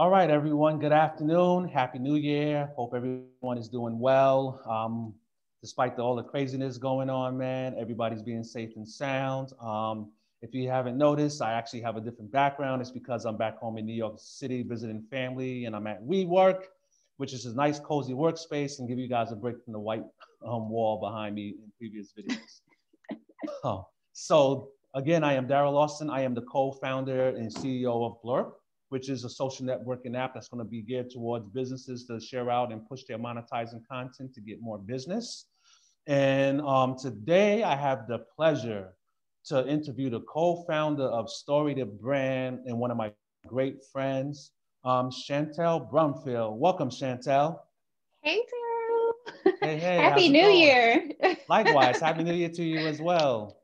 All right, everyone. Good afternoon. Happy New Year. Hope everyone is doing well. Um, despite the, all the craziness going on, man, everybody's being safe and sound. Um, if you haven't noticed, I actually have a different background. It's because I'm back home in New York City visiting family, and I'm at WeWork, which is a nice, cozy workspace, and give you guys a break from the white um, wall behind me in previous videos. oh, so again, I am Daryl Lawson. I am the co-founder and CEO of Blurp which is a social networking app that's going to be geared towards businesses to share out and push their monetizing content to get more business. And um, today I have the pleasure to interview the co-founder of Story to Brand and one of my great friends, um, Chantel Brumfield. Welcome, Chantel. Hey, Daryl. Hey, hey. Happy New going? Year. Likewise, Happy New Year to you as well.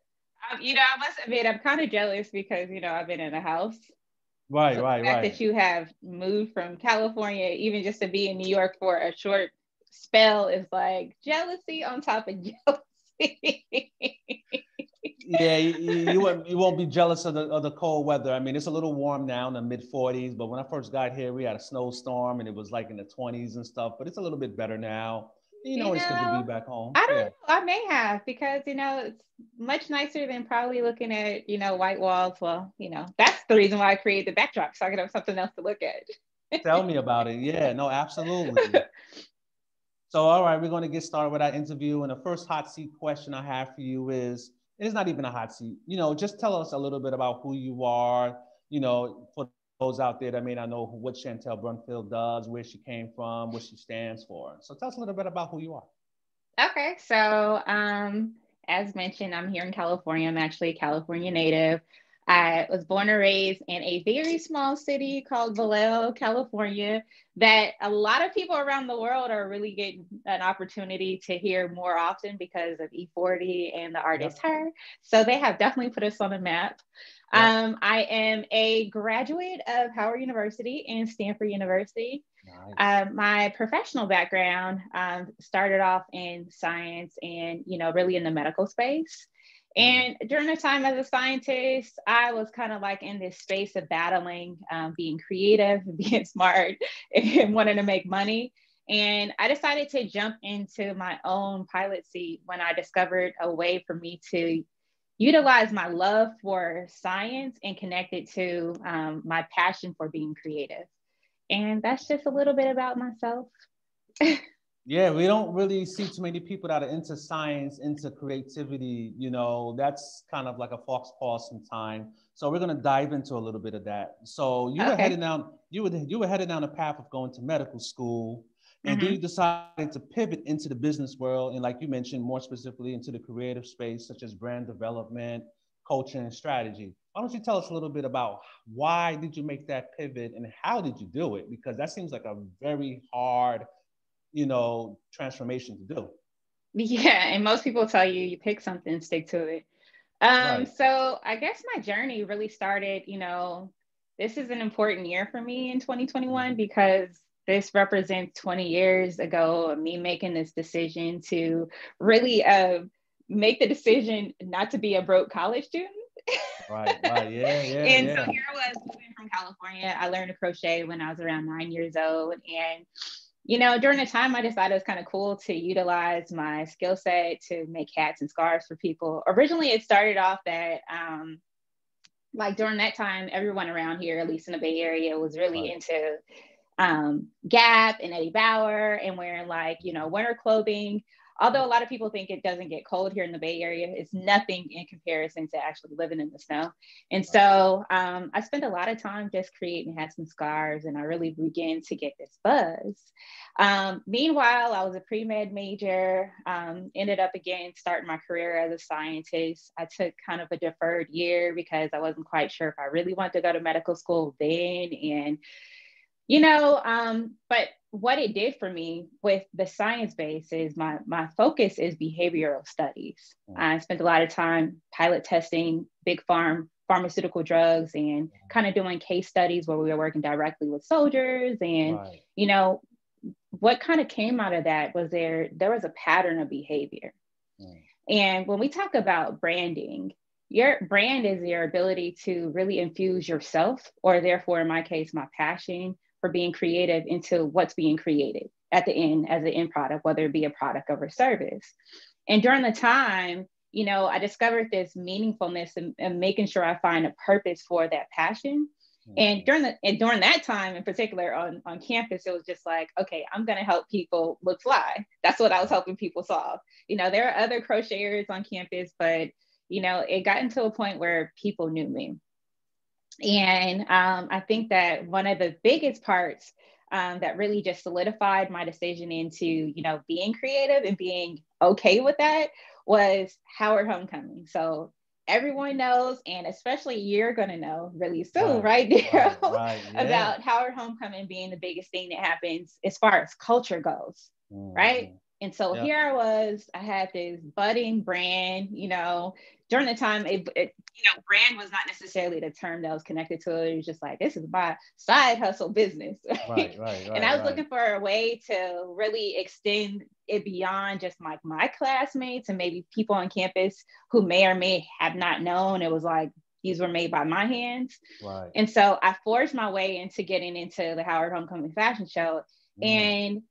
Um, you know, I must admit, I'm kind of jealous because, you know, I've been in a house Right, so right, the fact right. That you have moved from California, even just to be in New York for a short spell, is like jealousy on top of jealousy. yeah, you, you, won't, you won't be jealous of the, of the cold weather. I mean, it's a little warm now in the mid 40s, but when I first got here, we had a snowstorm and it was like in the 20s and stuff, but it's a little bit better now you know, you it's good to be back home. I don't yeah. know. I may have because you know it's much nicer than probably looking at you know white walls. Well, you know that's the reason why I created the backdrop so I could have something else to look at. Tell me about it. Yeah, no, absolutely. so, all right, we're going to get started with our interview. And the first hot seat question I have for you is it's not even a hot seat. You know, just tell us a little bit about who you are, you know, for those out there that may not know what Chantel Brumfield does, where she came from, what she stands for. So tell us a little bit about who you are. Okay, so um, as mentioned, I'm here in California. I'm actually a California native. I was born and raised in a very small city called Vallejo, California, that a lot of people around the world are really getting an opportunity to hear more often because of E40 and the artist. Her. So they have definitely put us on the map. Um, I am a graduate of Howard University and Stanford University. Nice. Um, my professional background um, started off in science and, you know, really in the medical space. Mm-hmm. And during the time as a scientist, I was kind of like in this space of battling, um, being creative, being smart, and wanting to make money. And I decided to jump into my own pilot seat when I discovered a way for me to utilize my love for science and connect it to um, my passion for being creative. And that's just a little bit about myself. yeah, we don't really see too many people that are into science, into creativity. You know, that's kind of like a faux pas sometimes. So we're gonna dive into a little bit of that. So you okay. were heading down, you were you were headed down the path of going to medical school. And mm-hmm. then you decided to pivot into the business world and, like you mentioned, more specifically into the creative space, such as brand development, culture, and strategy. Why don't you tell us a little bit about why did you make that pivot and how did you do it? Because that seems like a very hard, you know, transformation to do. Yeah, and most people tell you you pick something, stick to it. Um, right. So I guess my journey really started. You know, this is an important year for me in 2021 mm-hmm. because this represents 20 years ago of me making this decision to really uh, make the decision not to be a broke college student. right, right, yeah, yeah. and yeah. so here I was moving from California. I learned to crochet when I was around nine years old. And, you know, during the time, I decided it was kind of cool to utilize my skill set to make hats and scarves for people. Originally, it started off that, um, like during that time, everyone around here, at least in the Bay Area, was really right. into um, Gap and Eddie Bauer and wearing like, you know, winter clothing. Although a lot of people think it doesn't get cold here in the Bay Area, it's nothing in comparison to actually living in the snow. And so um, I spent a lot of time just creating hats and scarves, and I really began to get this buzz. Um, meanwhile, I was a pre med major, um, ended up again starting my career as a scientist. I took kind of a deferred year because I wasn't quite sure if I really wanted to go to medical school then. And you know, um, but what it did for me with the science base is my my focus is behavioral studies. Mm. I spent a lot of time pilot testing big farm pharmaceutical drugs and mm. kind of doing case studies where we were working directly with soldiers and right. you know what kind of came out of that was there there was a pattern of behavior. Mm. And when we talk about branding, your brand is your ability to really infuse yourself or therefore in my case my passion for being creative into what's being created at the end as an end product, whether it be a product or a service. And during the time, you know, I discovered this meaningfulness and, and making sure I find a purpose for that passion. Mm-hmm. And during the and during that time in particular on, on campus, it was just like, okay, I'm gonna help people look fly. That's what I was helping people solve. You know, there are other crocheters on campus, but you know, it got into a point where people knew me. And um, I think that one of the biggest parts um, that really just solidified my decision into, you know, being creative and being okay with that was Howard Homecoming. So everyone knows, and especially you're going to know really soon, right, right, right, right yeah. about Howard Homecoming being the biggest thing that happens as far as culture goes, mm-hmm. right? And so yep. here I was, I had this budding brand, you know, during the time, it, it, you know, brand was not necessarily the term that was connected to it. It was just like, this is my side hustle business. Right, right, right. and I was right. looking for a way to really extend it beyond just like my classmates and maybe people on campus who may or may have not known. It was like, these were made by my hands. Right. And so I forged my way into getting into the Howard Homecoming Fashion Show. Mm. And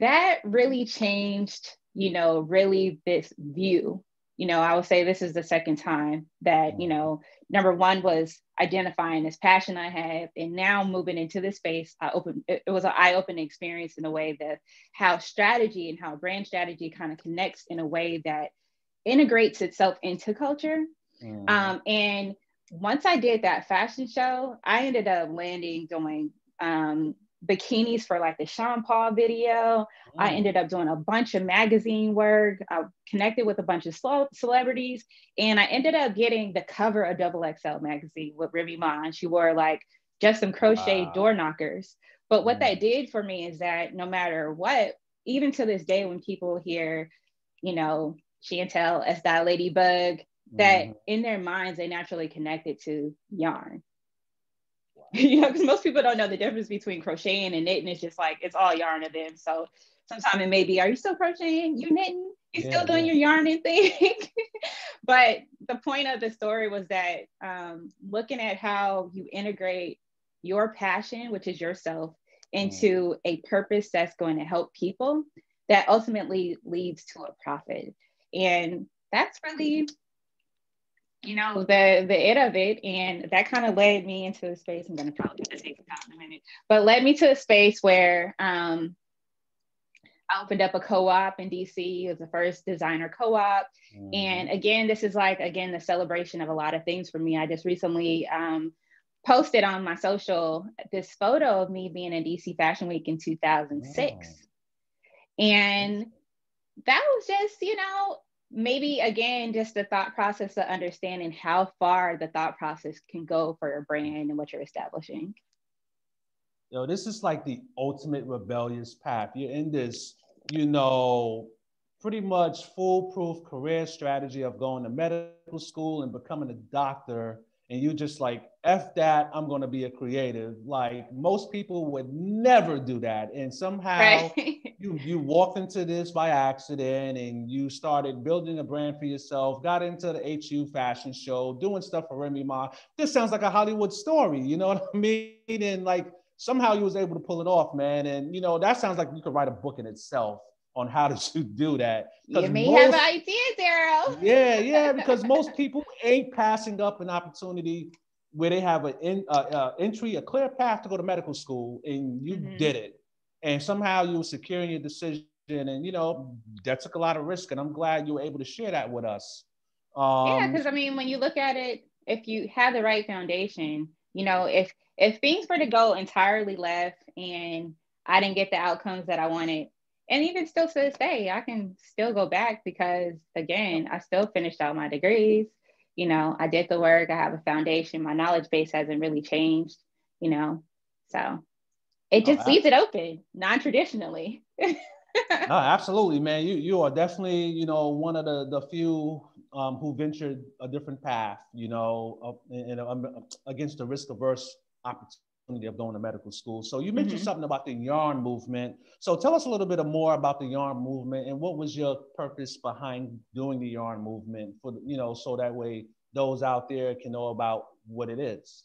that really changed, you know, really this view you know, I would say this is the second time that, you know, number one was identifying this passion I have, and now moving into this space, I open it, was an eye-opening experience in a way that how strategy and how brand strategy kind of connects in a way that integrates itself into culture. Mm. Um, and once I did that fashion show, I ended up landing doing um, bikinis for like the Sean Paul video. I mm. ended up doing a bunch of magazine work. I connected with a bunch of celebrities, and I ended up getting the cover of Double XL magazine with Remy Ma. She wore like just some crochet wow. door knockers. But what mm. that did for me is that no matter what, even to this day, when people hear, you know, Chantel as that ladybug, that mm. in their minds they naturally connect it to yarn. you know, because most people don't know the difference between crocheting and knitting. It's just like it's all yarn to them. So sometimes it may be, are you still crocheting? You knitting? You yeah, still doing yeah. your yarning thing? but the point of the story was that um, looking at how you integrate your passion, which is yourself, into mm. a purpose that's going to help people, that ultimately leads to a profit. And that's really you know, the the it of it. And that kind of led me into a space. I'm gonna probably take it out in a minute, but led me to a space where um I opened up a co-op in DC. It was the first designer co-op. Mm-hmm. And again, this is like again the celebration of a lot of things for me. I just recently um, posted on my social this photo of me being in DC Fashion Week in 2006. And that was just, you know, maybe again just the thought process of understanding how far the thought process can go for your brand and what you're establishing. Yo this is like the ultimate rebellious path. You're in this you know pretty much foolproof career strategy of going to medical school and becoming a doctor and you just like f that i'm going to be a creative. Like most people would never do that and somehow right. you you walked into this by accident and you started building a brand for yourself got into the hu fashion show doing stuff for remy ma. This sounds like a hollywood story you know what i mean? And like somehow you was able to pull it off man and you know that sounds like you could write a book in itself on how to do that. You may most, have ideas, Daryl. yeah, yeah, because most people ain't passing up an opportunity where they have an in, uh, uh, entry, a clear path to go to medical school, and you mm-hmm. did it, and somehow you were securing your decision, and you know that took a lot of risk, and I'm glad you were able to share that with us. Um, yeah, because I mean, when you look at it, if you have the right foundation, you know, if if things were to go entirely left and I didn't get the outcomes that I wanted, and even still to this day, I can still go back because again, I still finished out my degrees. You know, I did the work, I have a foundation, my knowledge base hasn't really changed, you know. So it oh, just oh, leaves it open, non-traditionally. no, absolutely, man. You you are definitely, you know, one of the the few um, who ventured a different path, you know, uh, and, um, against the risk averse opportunity of going to medical school. So you mentioned mm-hmm. something about the yarn movement. So tell us a little bit more about the yarn movement and what was your purpose behind doing the yarn movement for you know so that way those out there can know about what it is.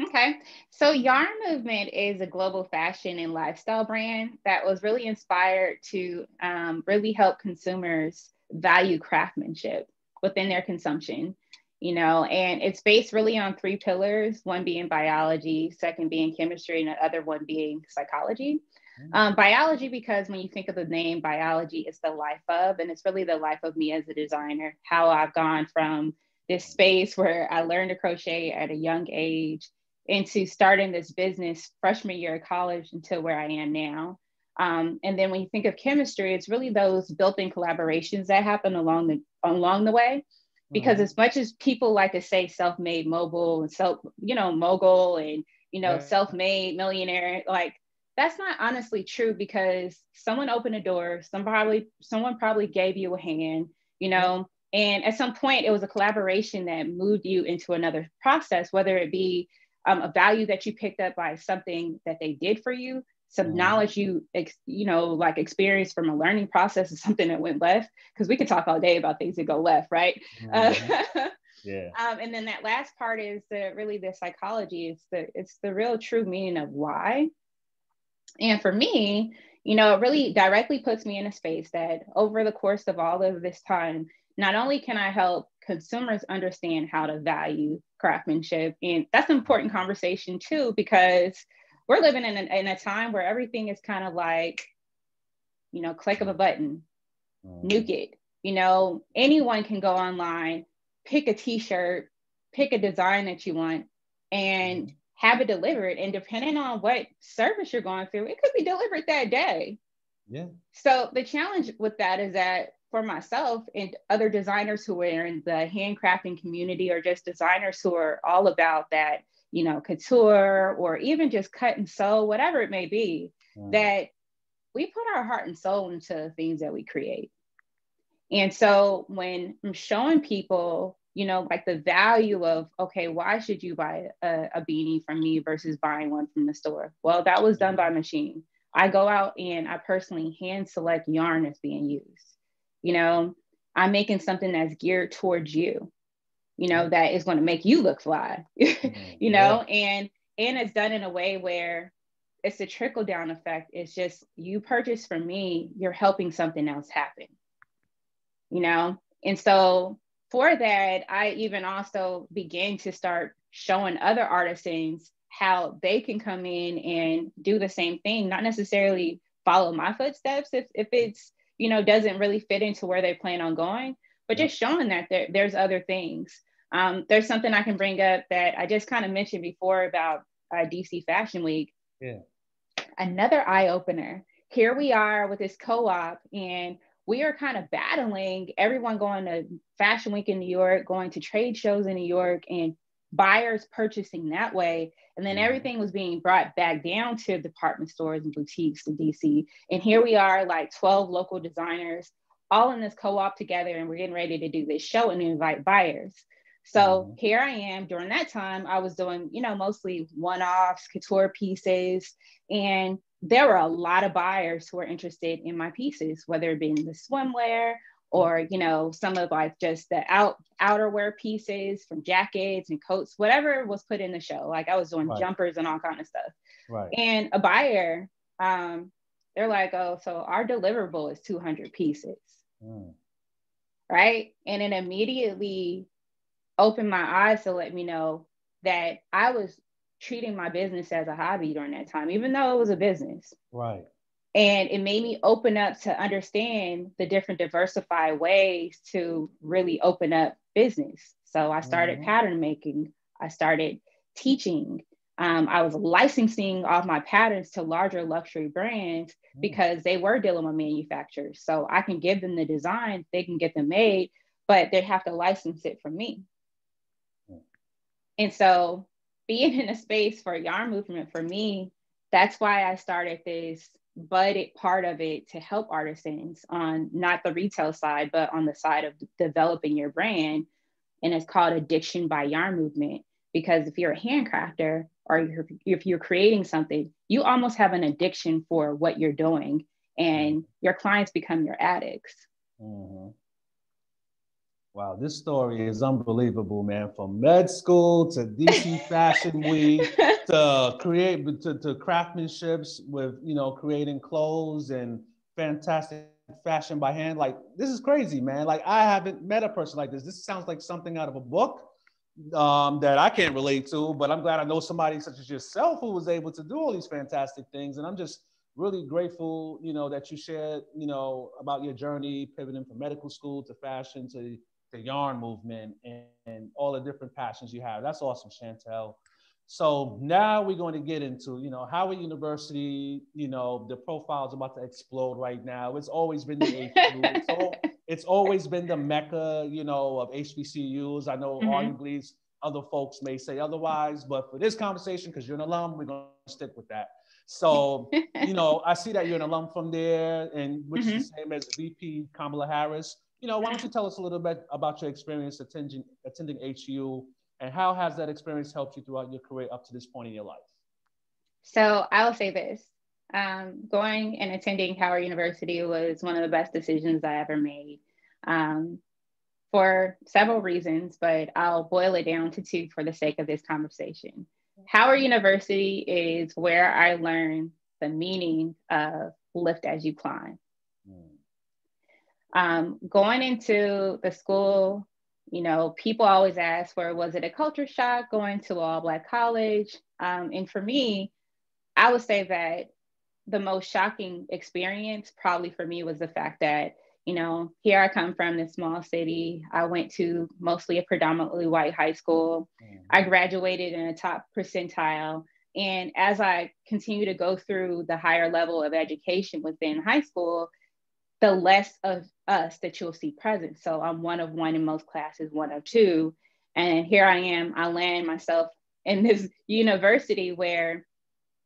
Okay. So Yarn Movement is a global fashion and lifestyle brand that was really inspired to um, really help consumers value craftsmanship within their consumption. You know, and it's based really on three pillars one being biology, second being chemistry, and the other one being psychology. Mm. Um, biology, because when you think of the name biology, it's the life of, and it's really the life of me as a designer, how I've gone from this space where I learned to crochet at a young age into starting this business freshman year of college until where I am now. Um, and then when you think of chemistry, it's really those built-in collaborations that happen along the along the way. Because mm-hmm. as much as people like to say self-made mobile and self, you know, mogul and you know, right. self-made millionaire, like that's not honestly true because someone opened a door, some probably someone probably gave you a hand, you know, and at some point it was a collaboration that moved you into another process, whether it be um, a value that you picked up by something that they did for you some mm. knowledge you ex, you know like experience from a learning process is something that went left because we could talk all day about things that go left right mm-hmm. uh, yeah um, and then that last part is the really the psychology it's the it's the real true meaning of why and for me you know it really directly puts me in a space that over the course of all of this time not only can i help consumers understand how to value craftsmanship. And that's an important conversation too, because we're living in a, in a time where everything is kind of like, you know, click of a button, mm. nuke it. You know, anyone can go online, pick a t-shirt, pick a design that you want, and mm. have it delivered. And depending on what service you're going through, it could be delivered that day. Yeah. So the challenge with that is that for myself and other designers who are in the handcrafting community or just designers who are all about that, you know, couture or even just cut and sew, whatever it may be, mm. that we put our heart and soul into things that we create. And so when I'm showing people, you know, like the value of, okay, why should you buy a, a beanie from me versus buying one from the store? Well, that was done by machine. I go out and I personally hand select yarn that's being used you know i'm making something that's geared towards you you know that is going to make you look fly mm-hmm. you know yeah. and and it's done in a way where it's a trickle down effect it's just you purchase from me you're helping something else happen you know and so for that i even also began to start showing other artisans how they can come in and do the same thing not necessarily follow my footsteps if, if it's you know, doesn't really fit into where they plan on going, but just showing that there, there's other things. Um, there's something I can bring up that I just kind of mentioned before about uh, DC Fashion Week. Yeah. Another eye opener. Here we are with this co op, and we are kind of battling everyone going to Fashion Week in New York, going to trade shows in New York, and buyers purchasing that way. And then mm-hmm. everything was being brought back down to department stores and boutiques in DC. And here we are, like 12 local designers, all in this co op together, and we're getting ready to do this show and invite buyers. So mm-hmm. here I am. During that time, I was doing, you know, mostly one offs, couture pieces. And there were a lot of buyers who were interested in my pieces, whether it be in the swimwear or you know some of like just the out outerwear pieces from jackets and coats whatever was put in the show like i was doing right. jumpers and all kind of stuff right and a buyer um they're like oh so our deliverable is 200 pieces mm. right and it immediately opened my eyes to let me know that i was treating my business as a hobby during that time even though it was a business right and it made me open up to understand the different diversified ways to really open up business. So I started mm-hmm. pattern making, I started teaching. Um, I was licensing off my patterns to larger luxury brands mm-hmm. because they were dealing with manufacturers. So I can give them the design, they can get them made, but they have to license it from me. Mm-hmm. And so being in a space for yarn movement for me, that's why I started this budded part of it to help artisans on not the retail side, but on the side of developing your brand. And it's called Addiction by Yarn Movement. Because if you're a handcrafter or you're, if you're creating something, you almost have an addiction for what you're doing, and your clients become your addicts. Mm-hmm. Wow, this story is unbelievable, man. From med school to DC Fashion Week to create to, to craftsmanships with you know creating clothes and fantastic fashion by hand. Like this is crazy, man. Like I haven't met a person like this. This sounds like something out of a book um, that I can't relate to, but I'm glad I know somebody such as yourself who was able to do all these fantastic things. And I'm just really grateful, you know, that you shared, you know, about your journey pivoting from medical school to fashion to the yarn movement and, and all the different passions you have. That's awesome, Chantel. So now we're going to get into, you know, Howard University, you know, the profile is about to explode right now. It's always been the HU. it's, all, it's always been the mecca, you know, of HBCUs. I know mm-hmm. arguably other folks may say otherwise, but for this conversation, because you're an alum, we're going to stick with that. So, you know, I see that you're an alum from there, and which mm-hmm. is the same as VP Kamala Harris. You know, why don't you tell us a little bit about your experience attending attending HU, and how has that experience helped you throughout your career up to this point in your life? So I will say this: um, going and attending Howard University was one of the best decisions I ever made. Um, for several reasons, but I'll boil it down to two for the sake of this conversation. Howard University is where I learned the meaning of lift as you climb. Um, going into the school, you know, people always ask for was it a culture shock going to all black college? Um, and for me, I would say that the most shocking experience probably for me was the fact that you know here i come from this small city i went to mostly a predominantly white high school mm-hmm. i graduated in a top percentile and as i continue to go through the higher level of education within high school the less of us that you'll see present so i'm one of one in most classes one of two and here i am i land myself in this university where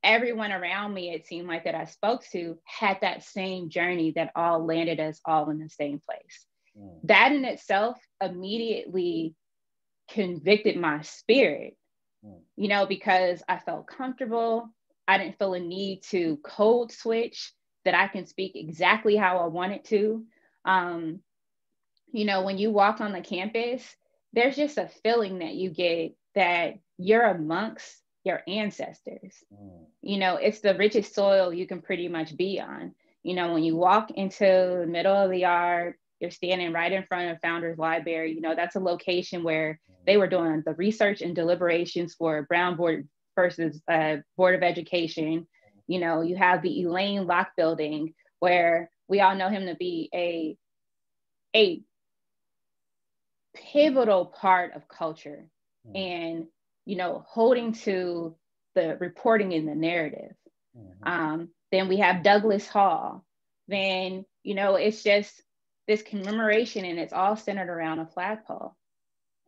everyone around me, it seemed like that I spoke to had that same journey that all landed us all in the same place. Mm. That in itself immediately convicted my spirit, mm. you know, because I felt comfortable. I didn't feel a need to code switch, that I can speak exactly how I want it to. Um, you know, when you walk on the campus, there's just a feeling that you get that you're amongst your ancestors. Mm. You know, it's the richest soil you can pretty much be on. You know, when you walk into the middle of the yard, you're standing right in front of Founders Library. You know, that's a location where they were doing the research and deliberations for Brown Board versus uh, Board of Education. You know, you have the Alain Locke building where we all know him to be a, a pivotal part of culture. Mm. And you know, holding to the reporting in the narrative. Mm-hmm. Um, then we have Douglass Hall. Then, you know, it's just this commemoration and it's all centered around a flagpole.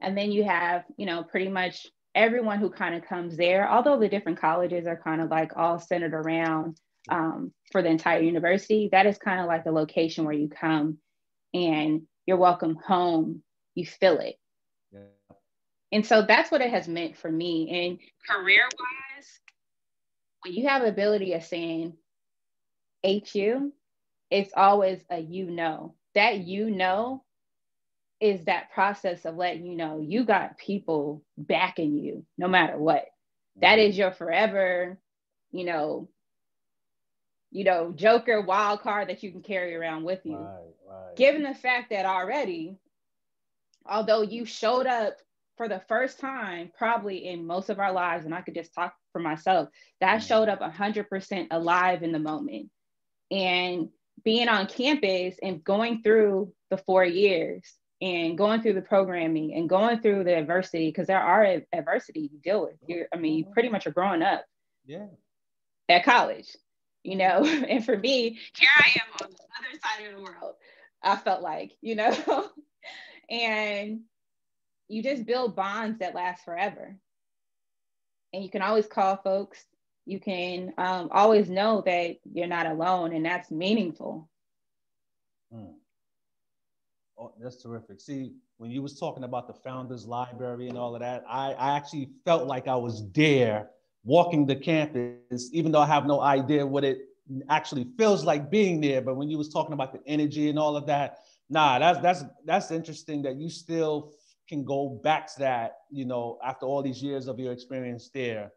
And then you have, you know, pretty much everyone who kind of comes there, although the different colleges are kind of like all centered around um, for the entire university, that is kind of like a location where you come and you're welcome home, you feel it. Yeah. And so that's what it has meant for me. And career wise, when you have ability of saying HU, it's always a you know. That you know is that process of letting you know you got people backing you no matter what. That is your forever, you know, you know, joker wild card that you can carry around with you. Right, right. Given the fact that already, although you showed up for the first time, probably in most of our lives, and I could just talk for myself, that mm-hmm. showed up 100% alive in the moment. And being on campus and going through the four years and going through the programming and going through the adversity, because there are adversity you deal with. You're, I mean, you mm-hmm. pretty much are growing up yeah. at college, you know? and for me, here I am on the other side of the world. I felt like, you know? and you just build bonds that last forever. And you can always call folks. You can um, always know that you're not alone, and that's meaningful. Mm. Oh, that's terrific. See, when you was talking about the founders library and all of that, I, I actually felt like I was there walking the campus, even though I have no idea what it actually feels like being there. But when you was talking about the energy and all of that, Nah, that's that's that's interesting that you still can go back to that, you know, after all these years of your experience there.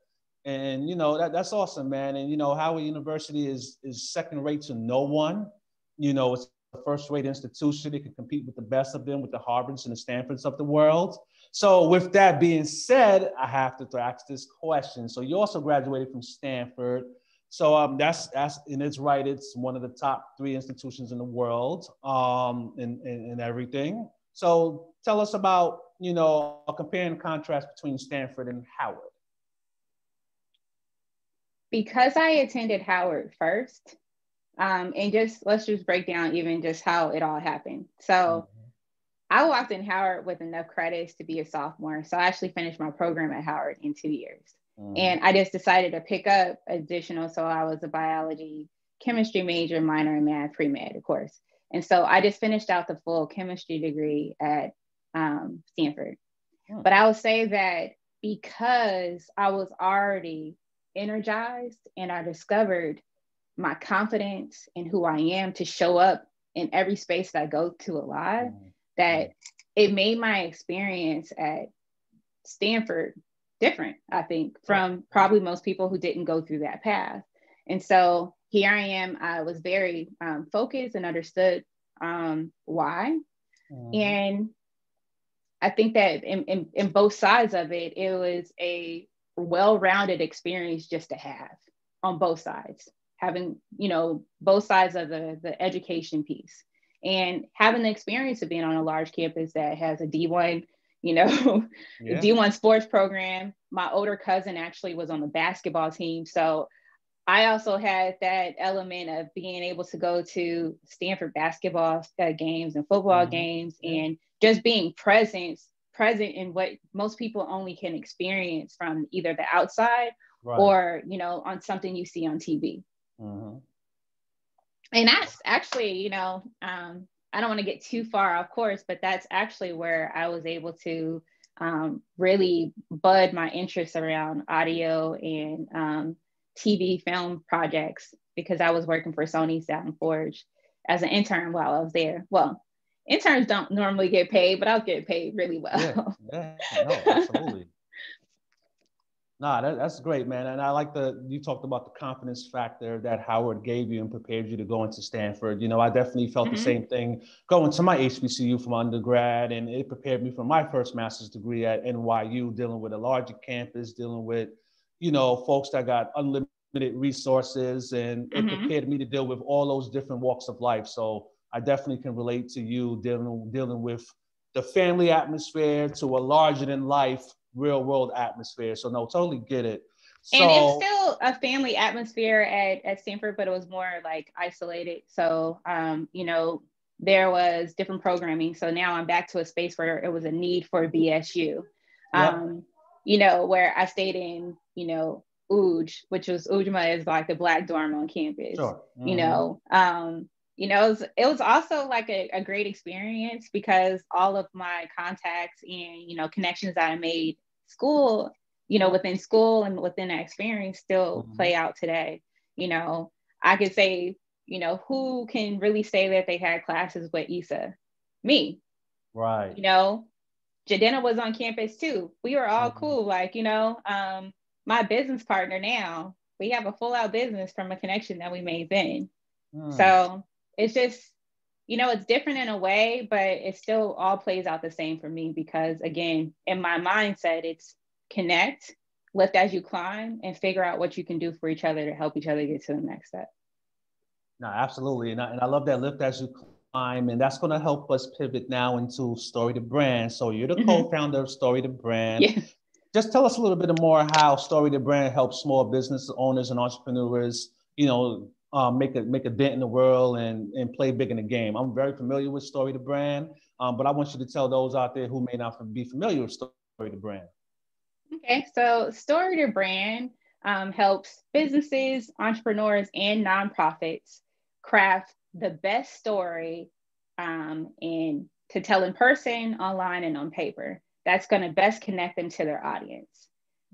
And you know, that, that's awesome, man. And you know, Howard University is is second rate to no one. You know, it's a first-rate institution. It can compete with the best of them, with the Harvards and the Stanfords of the world. So, with that being said, I have to ask this question. So, you also graduated from Stanford. So um, that's that's and it's right. It's one of the top three institutions in the world, um, and, and, everything. So tell us about you know a compare and contrast between Stanford and Howard. Because I attended Howard first, um, and just let's just break down even just how it all happened. So. Mm-hmm. I walked in Howard with enough credits to be a sophomore. So I actually finished my program at Howard in two years. Mm. And I just decided to pick up additional. So I was a biology, chemistry major, minor in math, pre med, of course. And so I just finished out the full chemistry degree at um, Stanford. Mm. But I will say that because I was already energized and I discovered my confidence in who I am to show up in every space that I go to alive, mm. that it made my experience at Stanford different, I think, from probably most people who didn't go through that path. And so here I am. I was very um, focused and understood um, why. Mm. And I think that in, in, in both sides of it, it was a well-rounded experience just to have on both sides, having, you know, both sides of the, the education piece and having the experience of being on a large campus that has a D1 you know, yeah. D1 sports program. My older cousin actually was on the basketball team. So I also had that element of being able to go to Stanford basketball uh, games and football mm-hmm. games yeah. and just being present present in what most people only can experience from either the outside right. or you know on something you see on TV. Mm-hmm. And that's actually, you know, um, I don't want to get too far of course, but that's actually where I was able to um, really bud my interest around audio and um, TV film projects because I was working for Sony Sound Forge as an intern while I was there. Well, interns don't normally get paid, but I was getting paid really well. Yeah, yeah no, absolutely. Nah, that, that's great, man. And I like the you talked about the confidence factor that Howard gave you and prepared you to go into Stanford. You know, I definitely felt mm-hmm. the same thing going to my HBCU from undergrad, and it prepared me for my first master's degree at NYU, dealing with a larger campus, dealing with, you know, folks that got unlimited resources, and mm-hmm. it prepared me to deal with all those different walks of life. So I definitely can relate to you dealing dealing with the family atmosphere to a larger than life real world atmosphere. So no, totally get it. So, and it's still a family atmosphere at, at Stanford, but it was more like isolated. So, um, you know, there was different programming. So now I'm back to a space where it was a need for BSU. Um, you know, where I stayed in, you know, UJ, which was Ujamaa is like the black dorm on campus. Sure. Mm-hmm. You know, um, you know, it was, it was also like a, a, great experience because all of my contacts and, you know, connections that I made school, you know, within school and within that experience still mm-hmm. play out today. You know, I could say, you know, who can really say that they had classes with Issa? Me. Right. You know, Jidenna was on campus too. We were all mm-hmm. cool. Like, you know, um, my business partner now, we have a full out business from a connection that we made then. Mm. So it's just you know it's different in a way but it still all plays out the same for me because again in my mindset it's connect lift as you climb and figure out what you can do for each other to help each other get to the next step no absolutely and I, and I love that lift as you climb and that's going to help us pivot now into story to brand so you're the mm-hmm. co-founder of story to brand yeah. just tell us a little bit more how story to brand helps small business owners and entrepreneurs you know um, make a make a dent in the world and and play big in the game. I'm very familiar with Story to Brand, um, but I want you to tell those out there who may not be familiar with Story to Brand. Okay, so Story to Brand um, helps businesses, entrepreneurs, and nonprofits craft the best story um, in to tell in person, online, and on paper. That's going to best connect them to their audience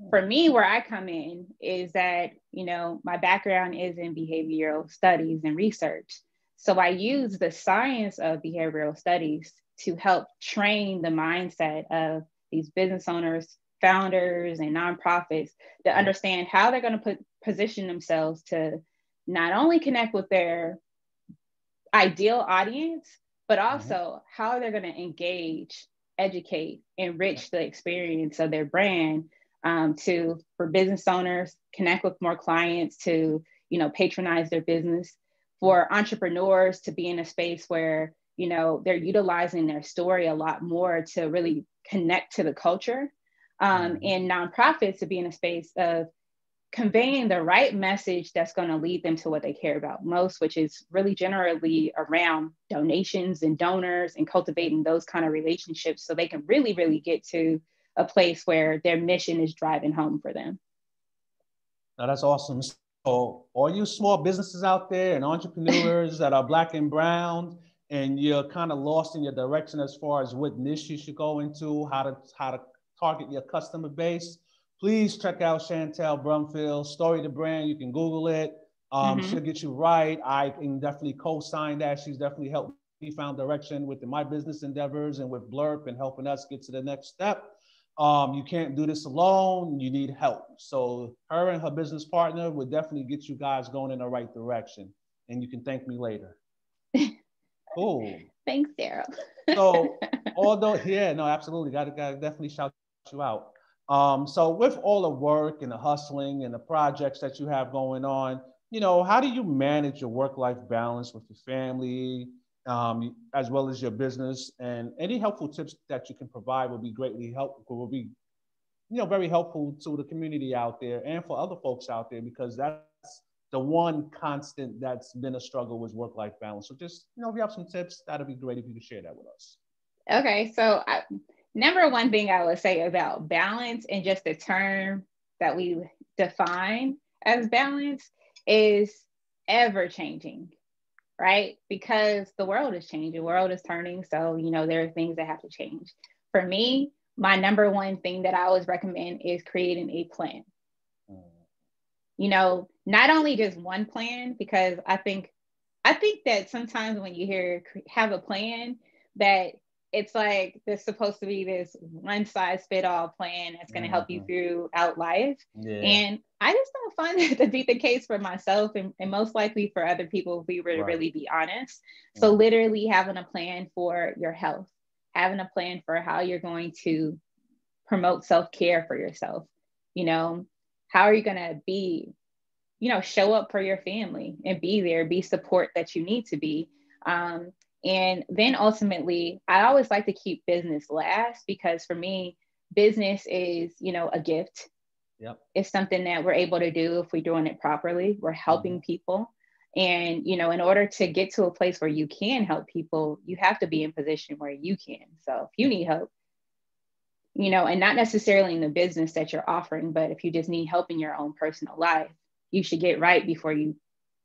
for me, where I come in is that, you know, my background is in behavioral studies and research. So I use the science of behavioral studies to help train the mindset of these business owners, founders, and nonprofits to understand how they're going to put position themselves to not only connect with their ideal audience, but mm-hmm. also mm-hmm. how they're going to engage, educate, enrich the experience of their brand um, to for business owners connect with more clients to you know patronize their business for entrepreneurs to be in a space where you know they're utilizing their story a lot more to really connect to the culture um, mm-hmm. and nonprofits to be in a space of conveying the right message that's going to lead them to what they care about most which is really generally around donations and donors and cultivating those kind of relationships so they can really really get to a place where their mission is driving home for them now that's awesome so all you small businesses out there and entrepreneurs that are black and brown and you're kind of lost in your direction as far as what niche you should go into, how to how to target your customer base, please check out Chantel Brumfield, Story to Brand. You can Google it. Um, mm-hmm. She'll get you right. I can definitely co-sign that. She's definitely helped me found direction with my business endeavors and with Blurp and helping us get to the next step. Um, you can't do this alone. You need help. So her and her business partner would definitely get you guys going in the right direction. And you can thank me later. Cool. Thanks, Daryl. so although yeah, no, absolutely. Gotta, gotta definitely shout you out. Um, so with all the work and the hustling and the projects that you have going on, you know, how do you manage your work-life balance with your family, um, as well as your business? And any helpful tips that you can provide will be greatly helpful. Will be, you know, very helpful to the community out there and for other folks out there because that's the one constant that's been a struggle was work-life balance. So just, you know, if you have some tips, that'd be great if you could share that with us. Okay, so I, number one thing I would say about balance and just the term that we define as balance is ever changing, right? Because the world is changing, the world is turning. So, you know, there are things that have to change. For me, my number one thing that I always recommend is creating a plan. Mm. You know, not only just one plan, because I think I think that sometimes when you hear have a plan, that it's like there's supposed to be this one size fit all plan that's going to mm-hmm. help you mm-hmm. throughout life. Yeah. And I just don't find that to be the case for myself and, and most likely for other people if we were to right. really be honest. Mm-hmm. So, literally, having a plan for your health, having a plan for how you're going to promote self care for yourself. You know, how are you going to be, you know, show up for your family and be there, be support that you need to be. Um, and then ultimately, I always like to keep business last because for me, business is, you know, a gift. Yep. It's something that we're able to do if we're doing it properly. We're helping mm-hmm. people. And, you know, in order to get to a place where you can help people, you have to be in position where you can. So if you need help, you know, and not necessarily in the business that you're offering, but if you just need help in your own personal life, you should get right before you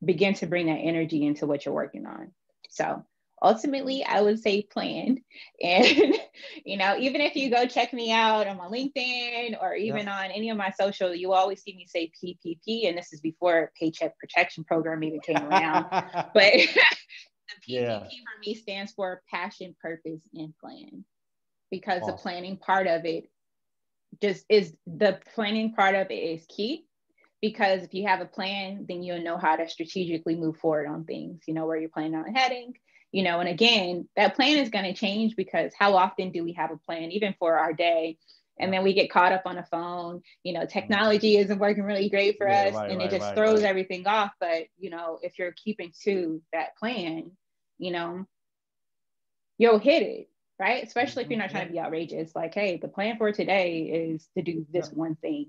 begin to bring that energy into what you're working on. So ultimately I would say plan. And, you know, even if you go check me out on my LinkedIn or even yeah. on any of my social, you always see me say PPP. And this is before Paycheck Protection Program even came around. but the PPP yeah. for me stands for passion, purpose, and plan. Because awesome. the planning part of it just is the planning part of it is key because if you have a plan, then you'll know how to strategically move forward on things. You know where you're planning on heading, you know and again that plan is going to change because how often do we have a plan even for our day? And then we get caught up on a phone you know technology mm-hmm. isn't working really great for yeah, us right, and right, it just right, throws everything off. But you know if you're keeping to that plan you know you'll hit it right? Especially if you're not mm-hmm. trying to be outrageous like hey the plan for today is to do this one thing.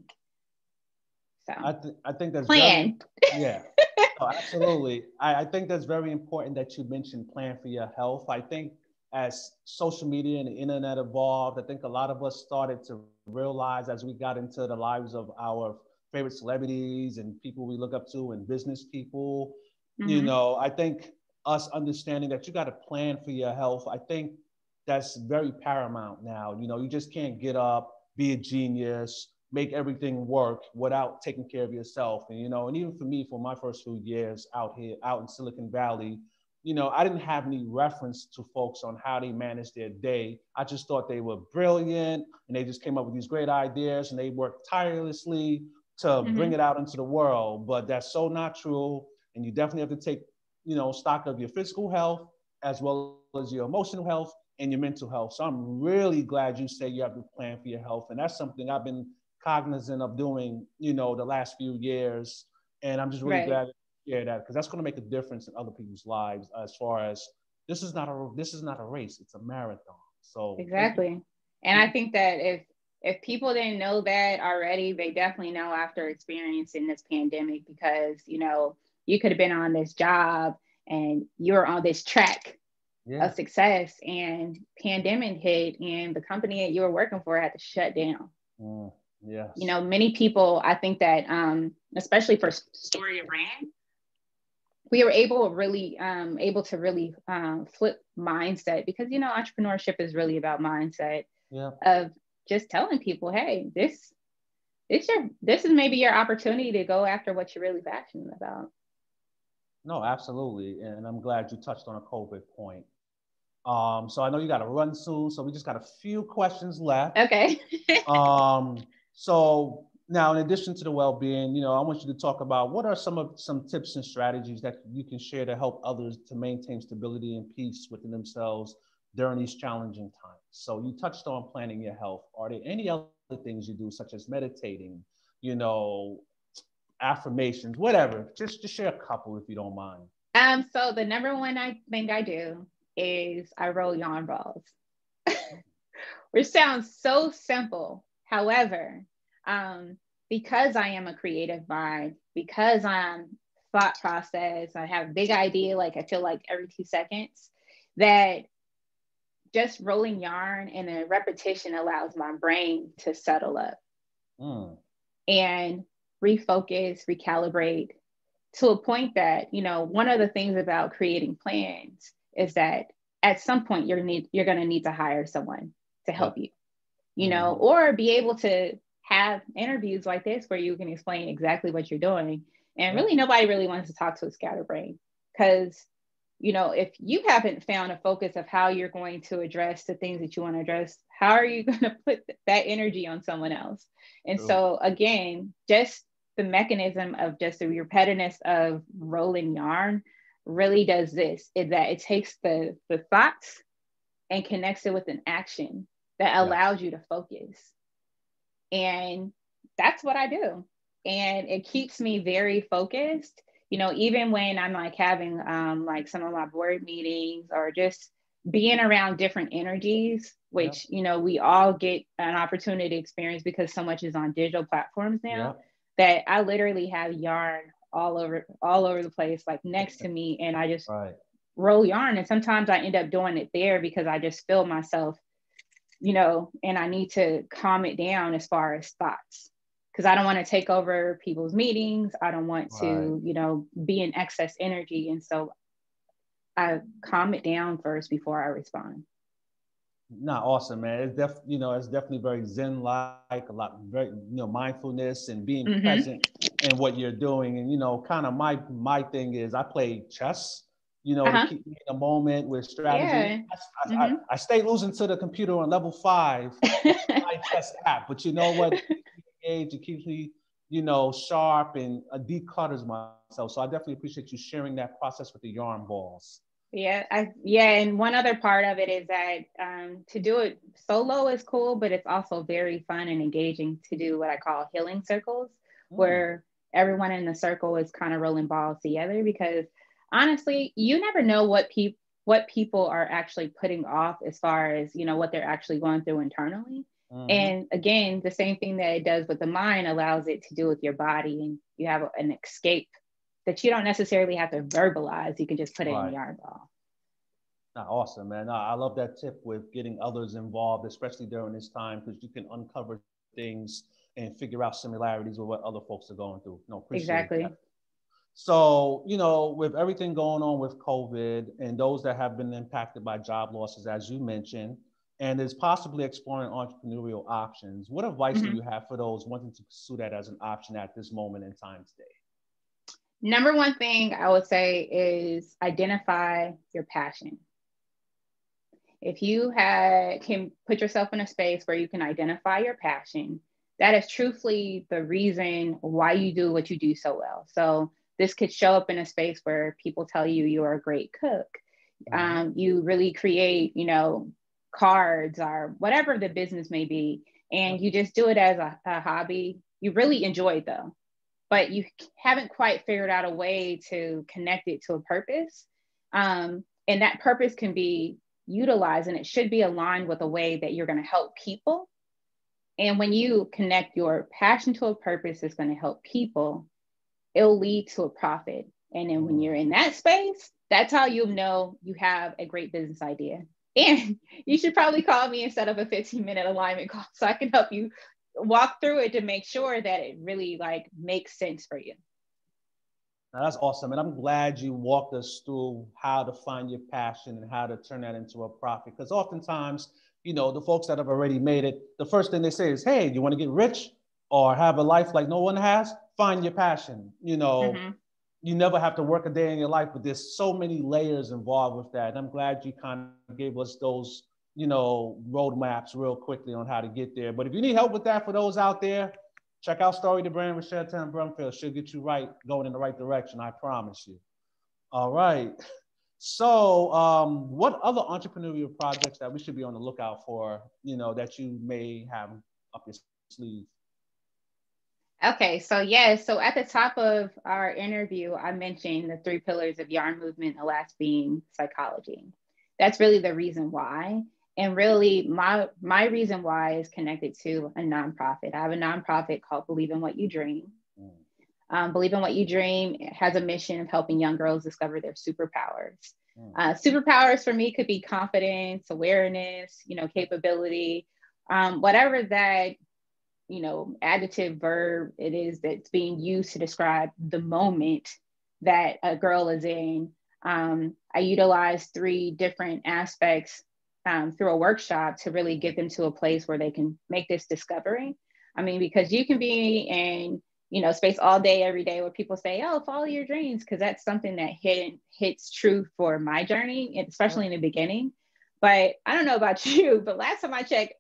So I, th- I think that's plan. very, yeah oh, absolutely. I, I think that's very important that you mentioned plan for your health. I think as social media and the internet evolved, I think a lot of us started to realize as we got into the lives of our favorite celebrities and people we look up to and business people, mm-hmm. you know, I think us understanding that you got to plan for your health, I think that's very paramount now. You know, you just can't get up, be a genius, make everything work without taking care of yourself. And you know, and even for me, for my first few years out here, out in Silicon Valley, you know, I didn't have any reference to folks on how they manage their day. I just thought they were brilliant and they just came up with these great ideas and they worked tirelessly to mm-hmm. bring it out into the world. But that's so not true. And you definitely have to take, you know, stock of your physical health as well as your emotional health and your mental health. So I'm really glad you say you have to plan for your health. And that's something I've been cognizant of doing, you know, the last few years. And I'm just really right. glad to share that because that's going to make a difference in other people's lives as far as this is not a this is not a race it's a marathon so exactly and i think that if if people didn't know that already they definitely know after experiencing this pandemic because you know you could have been on this job and you're on this track yeah. of success and pandemic hit and the company that you were working for had to shut down mm, yeah you know many people i think that um especially for Story to Brand we were able really um, able to really um, flip mindset because you know entrepreneurship is really about mindset yeah. of just telling people hey this this your this is maybe your opportunity to go after what you're really passionate about. No absolutely and i'm glad you touched on a covid point. Um, so i know you got to run soon so we just got a few questions left. Okay. Um, so now, in addition to the well-being, you know, I want you to talk about what are some of some tips and strategies that you can share to help others to maintain stability and peace within themselves during these challenging times. So you touched on planning your health. Are there any other things you do, such as meditating, you know, affirmations, whatever? Just just share a couple if you don't mind. Um, so the number one I thing I do is I roll yarn balls, which sounds so simple. However, um, because I am a creative mind, because I'm thought process, I have big idea, like I feel like every two seconds, that just rolling yarn and a repetition allows my brain to settle up mm. and refocus, recalibrate to a point that, you know, one of the things about creating plans is that at some point you're need you're going to need to hire someone to help you you know mm-hmm. or be able to have interviews like this where you can explain exactly what you're doing. And really, nobody really wants to talk to a scatterbrain because, you know, if you haven't found a focus of how you're going to address the things that you want to address, how are you going to put that energy on someone else? And so, again, just the mechanism of just the repetitiveness of rolling yarn really does this is that it takes the the thoughts and connects it with an action that allows you to focus and that's what I do. And it keeps me very focused. You know, even when I'm like having um, like some of my board meetings or just being around different energies, which, you know, we all get an opportunity to experience because so much is on digital platforms now that I literally have yarn all over all over the place, like next to me. And I just right. roll yarn. And sometimes I end up doing it there because I just feel myself you know, and I need to calm it down as far as thoughts because I don't want to take over people's meetings. I don't want right. to, you know, be in excess energy. And so I calm it down first before I respond. Not awesome, man. It's def, you know, it's definitely very zen-like, a lot, very, you know, mindfulness and being mm-hmm. present in what you're doing. And you know, kind of my my thing is I play chess you know, uh-huh. to keep me in a moment with strategy. Yeah. I, I, mm-hmm. I, I, stay losing to the computer on level five, my test app, but you know what? It keeps me, you know, sharp and uh, declutters myself. So I definitely appreciate you sharing that process with the yarn balls. Yeah, I, yeah, and one other part of it is that um, to do it solo is cool, but it's also very fun and engaging to do what I call healing circles, mm. where everyone in the circle is kind of rolling balls together because honestly, you never know what people what people are actually putting off as far as you know what they're actually going through internally. Mm-hmm. And again, the same thing that it does with the mind allows it to do with your body, and you have an escape that you don't necessarily have to verbalize. You can just put it right. in yarn ball. awesome, man. I love that tip with getting others involved, especially during this time, because you can uncover things and figure out similarities with what other folks are going through. No, appreciate exactly. That. So, you know, with everything going on with COVID and those that have been impacted by job losses, as you mentioned, and is possibly exploring entrepreneurial options, what advice mm-hmm. do you have for those wanting to pursue that as an option at this moment in time today? Number one thing I would say is identify your passion. If you had, can put yourself in a space where you can identify your passion, that is truthfully the reason why you do what you do so well. So this could show up in a space where people tell you you are a great cook. Mm-hmm. Um, you really create, you know, cards or whatever the business may be, and you just do it as a, a hobby. You really enjoy it though but you haven't quite figured out a way to connect it to a purpose. Um, and that purpose can be utilized and it should be aligned with a way that you're going to help people. And when you connect your passion to a purpose that's going to help people, it'll lead to a profit. And then when mm-hmm. you're in that space, that's how you'll know you have a great business idea. And you should probably call me instead of a 15 minute alignment call so I can help you walk through it to make sure that it really like makes sense for you. Now, that's awesome. And I'm glad you walked us through how to find your passion and how to turn that into a profit. Because oftentimes, you know, the folks that have already made it, the first thing they say is, hey, you want to get rich or have a life like no one has? Find your passion. You know, mm-hmm. you never have to work a day in your life, but there's so many layers involved with that. And I'm glad you kind of gave us those you know, roadmaps real quickly on how to get there. But if you need help with that for those out there, check out Story to Brand with Chantel Brumfield. She'll get you right, going in the right direction, I promise you. All right. So, um, what other entrepreneurial projects that we should be on the lookout for, you know, that you may have up your sleeve? Okay, so yes, yeah, so at the top of our interview, I mentioned the three pillars of yarn movement, the last being psychology. That's really the reason why and really my my reason why is connected to a nonprofit i have a nonprofit called believe in what you dream mm. um, believe in what you dream has a mission of helping young girls discover their superpowers mm. uh, superpowers for me could be confidence awareness you know capability um, whatever that you know adjective verb it is that's being used to describe the moment that a girl is in um, i utilize three different aspects um, through a workshop to really get them to a place where they can make this discovery. I mean, because you can be in, you know, space all day, every day where people say, oh, follow your dreams, because that's something that hit, hits true for my journey, especially in the beginning. But I don't know about you, but last time I checked,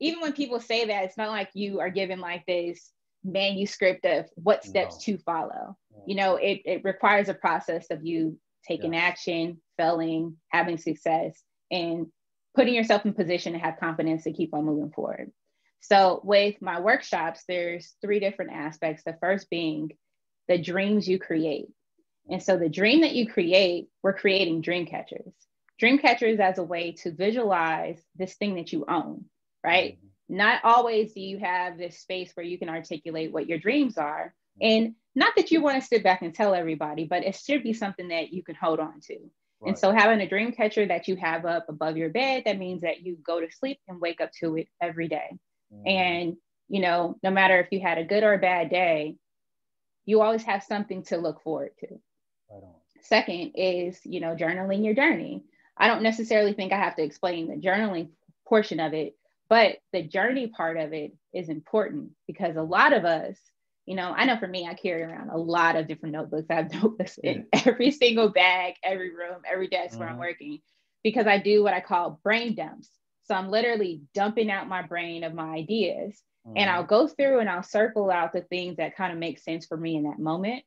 even when people say that, it's not like you are given like this manuscript of what steps no. to follow. You know, it, it requires a process of you taking yeah. action, failing, having success, and putting yourself in position to have confidence to keep on moving forward. So with my workshops, there's three different aspects. The first being the dreams you create. And so the dream that you create, we're creating dream catchers. Dream catchers as a way to visualize this thing that you own, right? Not always do you have this space where you can articulate what your dreams are. And not that you want to sit back and tell everybody, but it should be something that you can hold on to. Right. And so having a dream catcher that you have up above your bed, that means that you go to sleep and wake up to it every day. Mm. And, you know, no matter if you had a good or a bad day, you always have something to look forward to. Right Second is, you know, journaling your journey. I don't necessarily think I have to explain the journaling portion of it, but the journey part of it is important because a lot of us you know, I know for me, I carry around a lot of different notebooks. I have notebooks in every single bag, every room, every desk mm-hmm. where I'm mm-hmm. working because I do what I call brain dumps. So I'm literally dumping out my brain of my ideas mm-hmm. and I'll go through and I'll circle out the things that kind of make sense for me in that moment.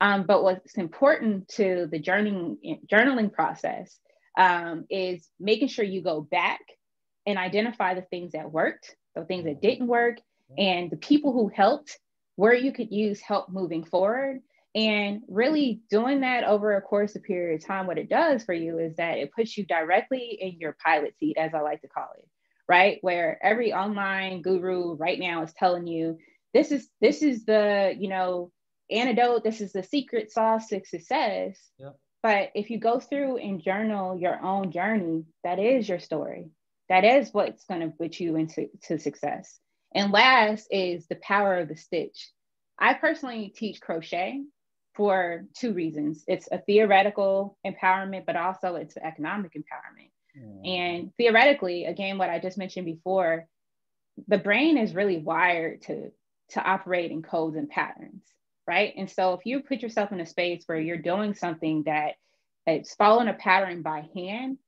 Um, but what's important to the journaling, journaling process um, is making sure you go back and identify the things that worked, the things that mm-hmm. didn't work, and the people who helped where you could use help moving forward. And really doing that over a course of period of time, what it does for you is that it puts you directly in your pilot seat, as I like to call it, right? Where every online guru right now is telling you this is this is the, you know, antidote, this is the secret sauce to success. Yep. But if you go through and journal your own journey, that is your story. That is what's going to put you into to success. And last is the power of the stitch. I personally teach crochet for two reasons. It's a theoretical empowerment, but also it's economic empowerment. Mm. And theoretically, again, what I just mentioned before, the brain is really wired to, to operate in codes and patterns. right? And so if you put yourself in a space where you're doing something that it's following a pattern by hand,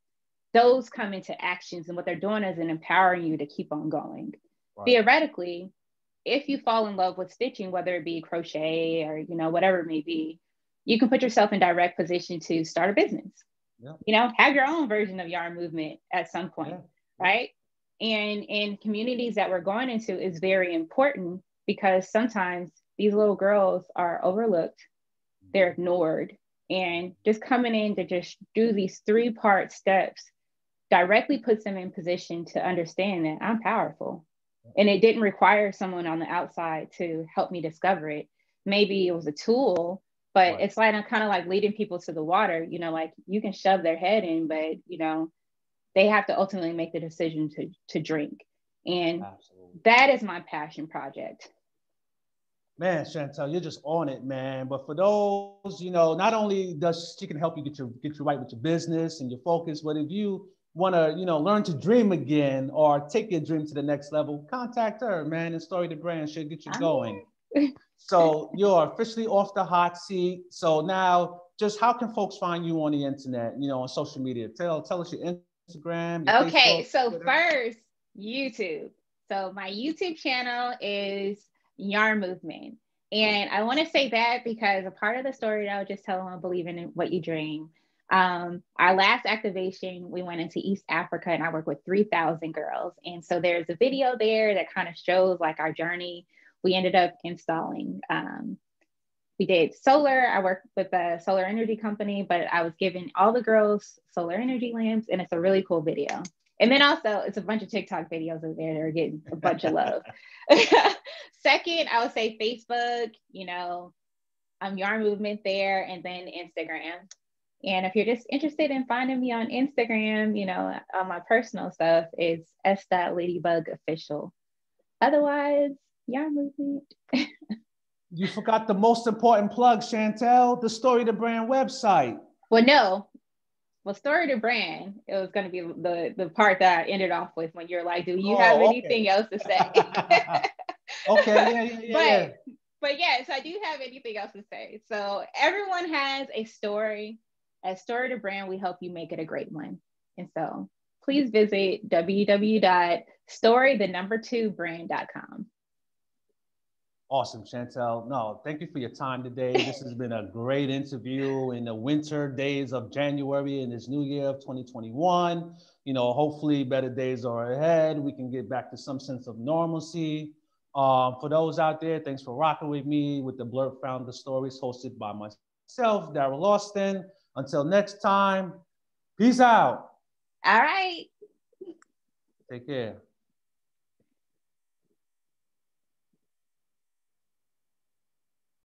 those come into actions and what they're doing is an empowering you to keep on going. Right. Theoretically, if you fall in love with stitching, whether it be crochet or you know whatever it may be, you can put yourself in direct position to start a business. Yeah. You know, have your own version of yarn movement at some point, yeah. right? And in communities that we're going into is very important because sometimes these little girls are overlooked, they're mm-hmm. ignored, and just coming in to just do these three part steps directly puts them in position to understand that I'm powerful. And it didn't require someone on the outside to help me discover it. Maybe it was a tool, but right. it's like I'm kind of like leading people to the water, you know, like you can shove their head in, but you know, they have to ultimately make the decision to to drink. And Absolutely. that is my passion project. Man, Chantel, you're just on it, man. But for those, you know, not only does she can help you get your get you right with your business and your focus, but if you want to, you know, learn to dream again or take your dream to the next level, contact her, man. And Story to Brand should get you going. so you're officially off the hot seat. So now, just how can folks find you on the internet? You know, on social media. Tell tell us your Instagram. Your okay, Facebook, so Twitter. first YouTube. So my YouTube channel is Yarn Movement. And I want to say that because a part of the story that I was just telling them, believe in what you dream. Um, our last activation, we went into East Africa and I worked with 3,000 girls. And so there's a video there that kind of shows like our journey. We ended up installing, um, we did solar. I worked with a solar energy company, but I was giving all the girls solar energy lamps, and it's a really cool video. And then also, it's a bunch of TikTok videos over there that are getting a bunch of love. Second, I would say Facebook, you know, um, Yarn Movement there, and then Instagram. And if you're just interested in finding me on Instagram, you know, on my personal stuff, it's s ladybug official. Otherwise, yarn movement. you forgot the most important plug, Chantel, the Story to Brand website. Well, no. Well, Story to Brand, it was going to be the, the part that I ended off with when you're like, do you oh, have anything else to say? okay, yeah, yeah, yeah. But, yeah. but yes, I do have anything else to say. So everyone has a story at Story to Brand, we help you make it a great one. And so please visit www.story, the number two brand.com. Awesome, Chantel. No, thank you for your time today. This has been a great interview in the winter days of January in this new year of 2021. You know, hopefully better days are ahead. We can get back to some sense of normalcy. Um, for those out there, thanks for rocking with me with the Blurt Founder Stories hosted by myself, Daryl Austin. Until next time, peace out. All right. Take care.